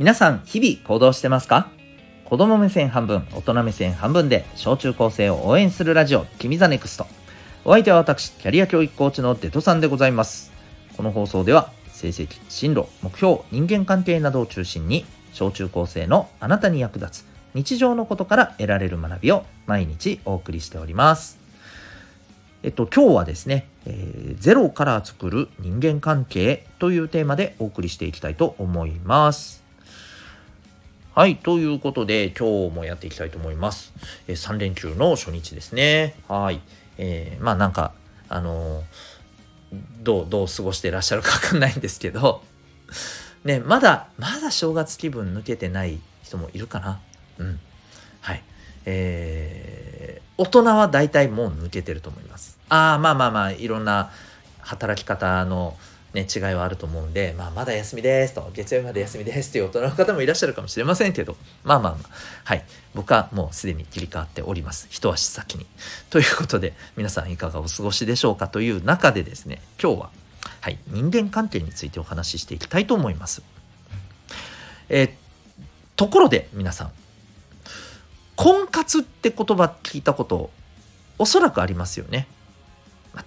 皆さん日々行動してますか？子供目線半分大人目線半分で小中高生を応援するラジオ君 the NEXT。お相手は私キャリア教育コーチのデトさんでございます。この放送では成績進路目標人間関係などを中心に小中高生のあなたに役立つ日常のことから得られる学びを毎日お送りしております。えっと、今日はですね、えー、ゼロから作る人間関係というテーマでお送りしていきたいと思います。はい。ということで、今日もやっていきたいと思います。えー、3連休の初日ですね。はい。えー、まあなんか、あのー、どう、どう過ごしてらっしゃるかわかんないんですけど、ね、まだ、まだ正月気分抜けてない人もいるかな。うん。はい。えー、大人は大体もう抜けてると思います。ああ、まあまあまあ、いろんな働き方の、ね、違いはあると思うんで、まあ、まだ休みですと、月曜日まで休みですっていう大人の方もいらっしゃるかもしれませんけど、まあまあまあ、はい。僕はもうすでに切り替わっております。一足先に。ということで、皆さんいかがお過ごしでしょうかという中でですね、今日は、はい、人間関係についてお話ししていきたいと思います。えー、ところで皆さん、婚活って言葉聞いたことおそらくありますよね。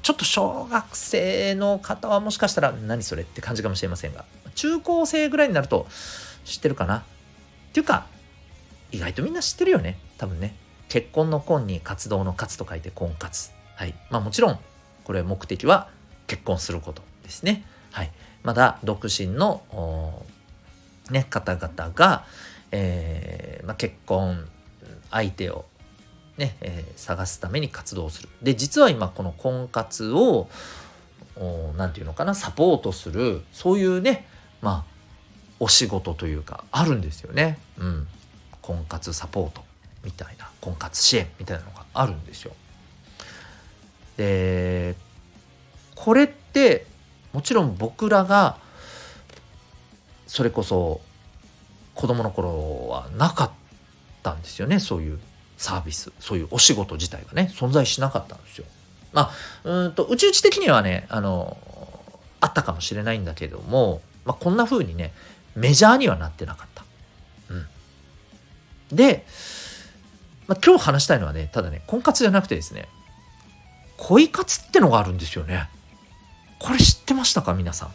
ちょっと小学生の方はもしかしたら何それって感じかもしれませんが中高生ぐらいになると知ってるかな？っていうか意外とみんな知ってるよね。多分ね。結婚の婚に活動の活と書いて婚活。はい。まあもちろんこれ目的は結婚することですね。はい。まだ独身のね方々が、えーまあ、結婚相手をね、えー、探すために活動する。で、実は今この婚活を、何て言うのかな、サポートする、そういうね、まあ、お仕事というか、あるんですよね。うん。婚活サポートみたいな、婚活支援みたいなのがあるんですよ。で、これって、もちろん僕らが、それこそ子供の頃はなかったんですよねそういうサービスそういうお仕事自体がね存在しなかったんですよ。まあうんと宇宙知的にはねあのあったかもしれないんだけども、まあ、こんな風にねメジャーにはなってなかった。うん、で、まあ、今日話したいのはねただね婚活じゃなくてですね恋活ってのがあるんですよね。これ知ってましたか皆さん？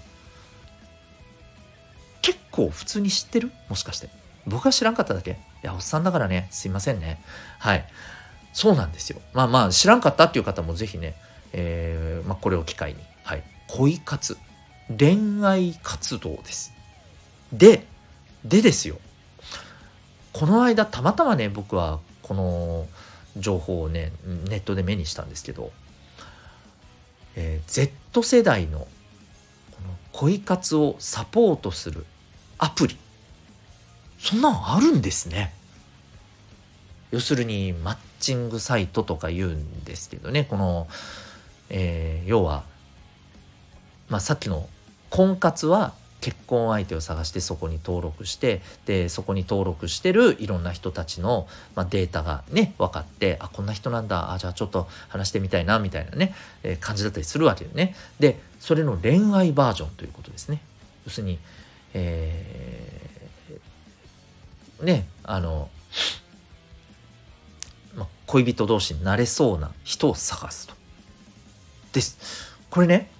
結構普通に知ってる？もしかして。僕は知らんかっただけ？いや、おっさんだからね、すいませんね。はい。そうなんですよ。まあまあ、知らんかったっていう方もぜひね、えー、まあ、これを機会に、はい。恋活。恋愛活動です。で、でですよ。この間、たまたまね、僕は、この情報をね、ネットで目にしたんですけど、えー、Z 世代のこの恋活をサポートするアプリそんなんあるんですね。要するにマッチングサイトとか言うんですけどねこの、えー、要は、まあ、さっきの婚活は結婚相手を探してそこに登録してでそこに登録してるいろんな人たちの、まあ、データがね分かってあこんな人なんだあじゃあちょっと話してみたいなみたいなね、えー、感じだったりするわけよね。でそれの恋愛バージョンということですね。要するに、えーね、あの、ま恋人同士になれそうな人を探すと。です。これね、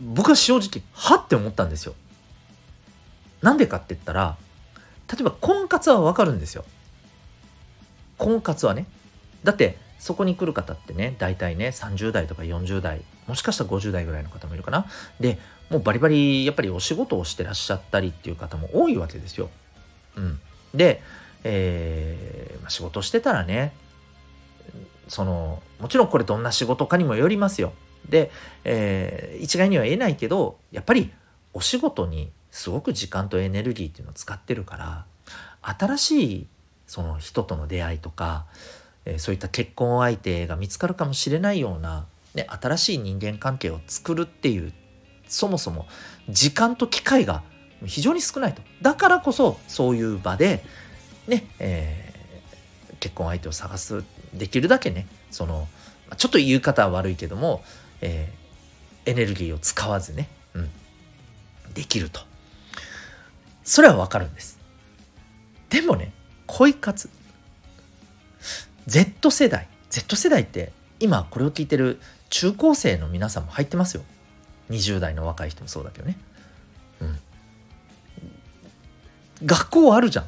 僕は正直、はって思ったんですよ。なんでかって言ったら、例えば婚活はわかるんですよ。婚活はね。だって、そこに来る方ってね、大体ね、30代とか40代、もしかしたら50代ぐらいの方もいるかな。で、もうバリバリ、やっぱりお仕事をしてらっしゃったりっていう方も多いわけですよ。うん。で、えー、仕事してたらね、その、もちろんこれどんな仕事かにもよりますよ。で、えー、一概には言えないけど、やっぱりお仕事にすごく時間とエネルギーっていうのを使ってるから、新しいその人との出会いとか、えー、そういった結婚相手が見つかるかもしれないような、ね、新しい人間関係を作るっていう、そもそも時間と機会が非常に少ないと。だからこそそういう場でね、えー、結婚相手を探すできるだけねそのちょっと言い方は悪いけども、えー、エネルギーを使わずね、うん、できると。それはわかるんです。でもね恋活 Z 世代 Z 世代って今これを聞いてる中高生の皆さんも入ってますよ20代の若い人もそうだけどね学校あるじゃん。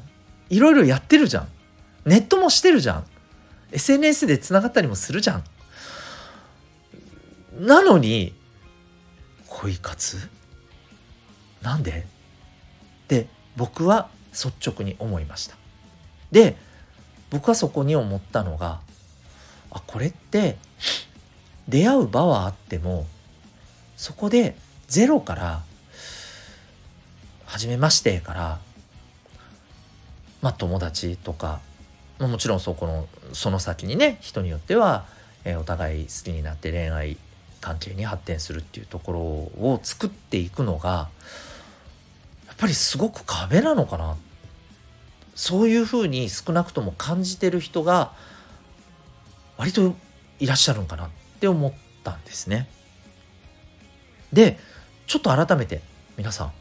いろいろやってるじゃん。ネットもしてるじゃん。SNS でつながったりもするじゃん。なのに恋活なんで？って僕は率直に思いました。で僕はそこに思ったのがあこれって出会う場はあってもそこでゼロから初めましてからまあ友達とかもちろんそこのその先にね人によっては、え、お互い好きになって恋愛関係に発展するっていうところを作っていくのがやっぱりすごく壁なのかなそういうふうに少なくとも感じてる人が割といらっしゃるのかなって思ったんですね。でちょっと改めて皆さん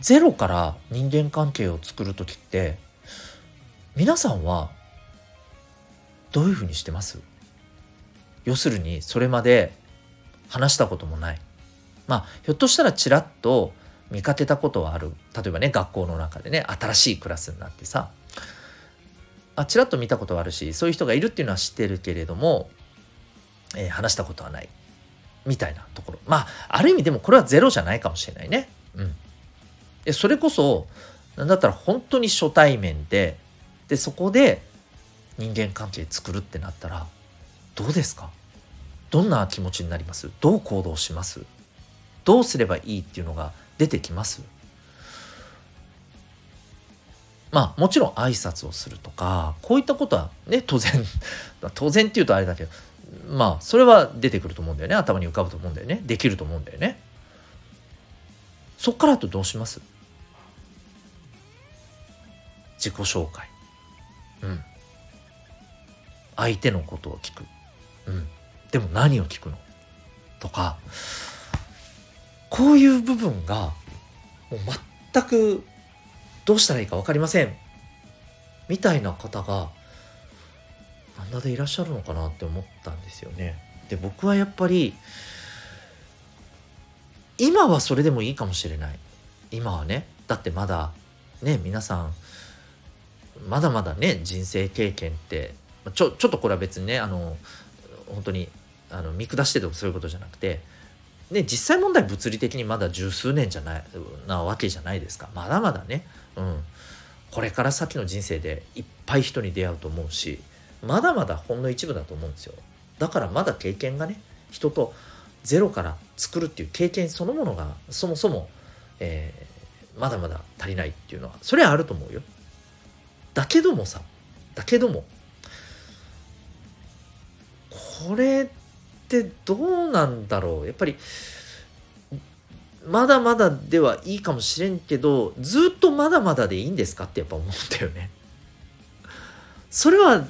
ゼロから人間関係を作る時って皆さんはどういうふうにしてます？要するにそれまで話したこともない。まあひょっとしたらちらっと見かけたことはある。例えばね学校の中でね新しいクラスになってさ。あちらっと見たことはあるしそういう人がいるっていうのは知ってるけれども、えー、話したことはない。みたいなところ。まあある意味でもこれはゼロじゃないかもしれないね。うん。でそれこそなんだったら本当に初対面ででそこで人間関係作るってなったらどうですか？どんな気持ちになります？どう行動します？どうすればいいっていうのが出てきます？まあもちろん挨拶をするとかこういったことはね当然当然っていうとあれだけどまあそれは出てくると思うんだよね。頭に浮かぶと思うんだよね。できると思うんだよね。そっからとどうします？自己紹介。うん。相手のことを聞く。うん。でも何を聞くの？とか。こういう部分がもう全くどうしたらいいか分かりません。みたいな方がなんだでいらっしゃるのかなって思ったんですよね。で僕はやっぱり今はそれでもいいかもしれない。今はね。だってまだね皆さんまだまだね人生経験ってちょちょっとこれは別にねあの本当にあの見下してとかそういうことじゃなくて、ね、実際問題物理的にまだ十数年じゃないなわけじゃないですか。まだまだね、うん、これから先の人生でいっぱい人に出会うと思うしまだまだほんの一部だと思うんですよ。だからまだ経験がね人とゼロから作るっていう経験そのものがそもそも、えー、まだまだ足りないっていうのはそれはあると思うよ。だけどもさだけどもこれってどうなんだろう。やっぱりまだまだではいいかもしれんけどずっとまだまだでいいんですかってやっぱ思ったよね。それは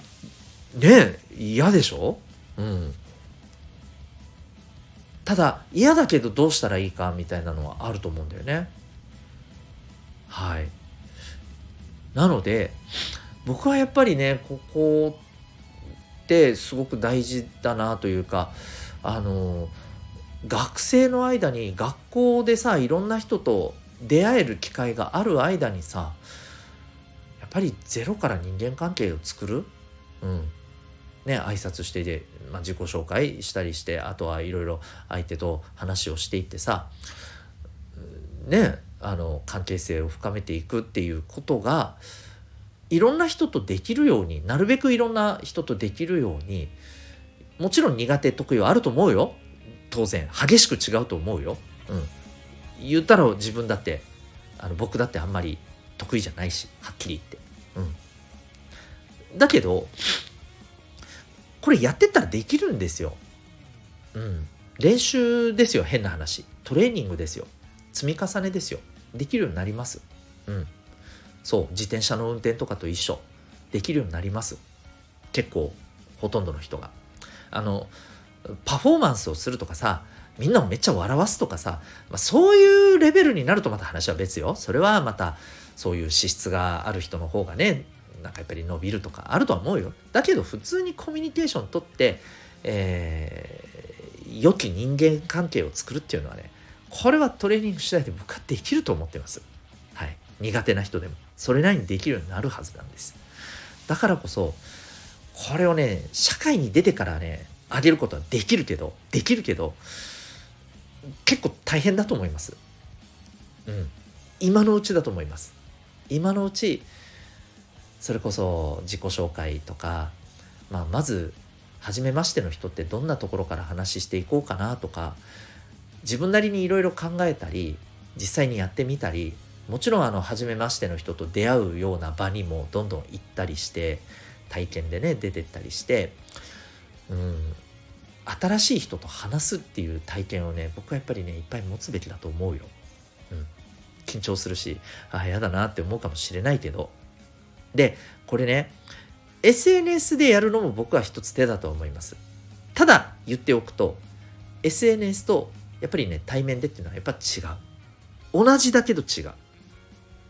ね嫌でしょ？うん。ただ嫌だけどどうしたらいいかみたいなのはあると思うんだよね。はい。なので僕はやっぱりねここってすごく大事だなというかあの学生の間に学校でさいろんな人と出会える機会がある間にさやっぱりゼロから人間関係を作る？うん。ね挨拶してで、まあ、自己紹介したりしてあとはいろいろ相手と話をしていってさねあの関係性を深めていくっていうことがいろんな人とできるようになるべくいろんな人とできるようにもちろん苦手得意はあると思うよ。当然激しく違うと思うよ、うん、言ったら自分だってあの僕だってあんまり得意じゃないしはっきり言って、うん、だけどこれやってったらできるんですよ、うん、練習ですよ変な話。トレーニングですよ。積み重ねですよ。できるようになります。うん。そう。自転車の運転とかと一緒。できるようになります。結構ほとんどの人が。あのパフォーマンスをするとかさみんなをめっちゃ笑わすとかさ、まあ、そういうレベルになるとまた話は別よ。それはまたそういう資質がある人の方がねなんかやっぱり伸びるとかあるとは思うよ。だけど普通にコミュニケーションとって、えー、良き人間関係を作るっていうのはねこれはトレーニング次第で僕はできると思ってます。はい。苦手な人でも。それなりにできるようになるはずなんです。だからこそこれをね社会に出てからねあげることはできるけどできるけど結構大変だと思います。うん。今のうちだと思います。今のうちそれこそ自己紹介とか、まあ、まず初めましての人ってどんなところから話していこうかなとか自分なりにいろいろ考えたり実際にやってみたりもちろんあの初めましての人と出会うような場にもどんどん行ったりして体験でね出てったりしてうん新しい人と話すっていう体験をね僕はやっぱりねいっぱい持つべきだと思うよ。うん、緊張するしああ嫌だなって思うかもしれないけどでこれね SNS でやるのも僕は一つ手だと思います。ただ言っておくと SNS とやっぱりね対面でっていうのはやっぱ違う。同じだけど違う。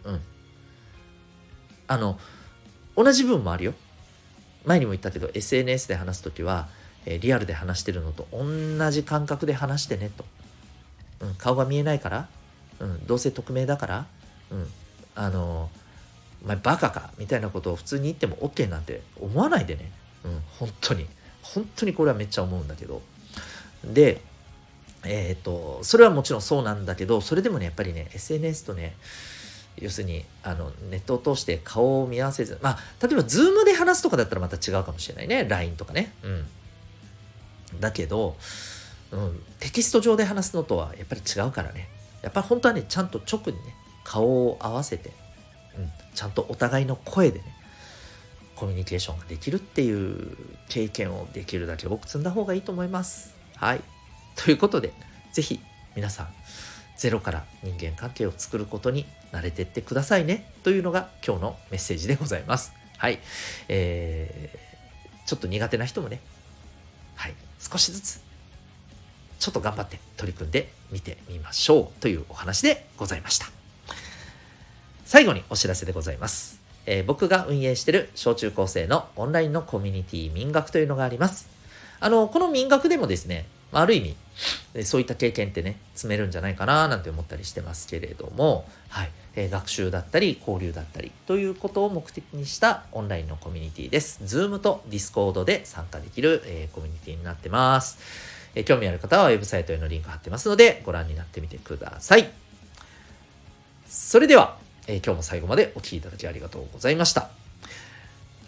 うん。あの同じ部分もあるよ。前にも言ったけど SNS で話す時は、えー、リアルで話してるのと同じ感覚で話してねと、うん、顔が見えないから、うん、どうせ匿名だから、うん、あのお前バカかみたいなことを普通に言っても OK なんて思わないでね。うん、本当に。本当にこれはめっちゃ思うんだけど。で、えっ、と、それはもちろんそうなんだけど、それでもね、やっぱりね、SNS とね、要するに、あの、ネットを通して顔を見合わせず、まあ、例えば、ズームで話すとかだったらまた違うかもしれないね。LINE とかね。うん。だけど、うん、テキスト上で話すのとはやっぱり違うからね。やっぱり本当はね、ちゃんと直にね、顔を合わせて、ちゃんとお互いの声でねコミュニケーションができるっていう経験をできるだけ多く積んだ方がいいと思います。はい。ということで、是非皆さん、ゼロから人間関係を作ることに慣れてってくださいね。というのが今日のメッセージでございます。はい。えー、ちょっと苦手な人もね、はい。少しずつ、ちょっと頑張って取り組んでみてみましょうというお話でございました。最後にお知らせでございます。えー、僕が運営している小中高生のオンラインのコミュニティ民学というのがあります。あの、この民学でもですね、ある意味、そういった経験ってね、積めるんじゃないかななんて思ったりしてますけれども、はい、えー、学習だったり、交流だったりということを目的にしたオンラインのコミュニティです。Zoom と Discord で参加できる、えー、コミュニティになってます。えー、興味ある方はウェブサイトへのリンク貼ってますので、ご覧になってみてください。それでは、えー、今日も最後までお聴きいただきありがとうございました。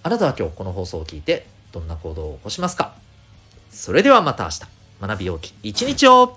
あなたは今日この放送を聞いてどんな行動を起こしますか？それではまた明日、学びようき一日を。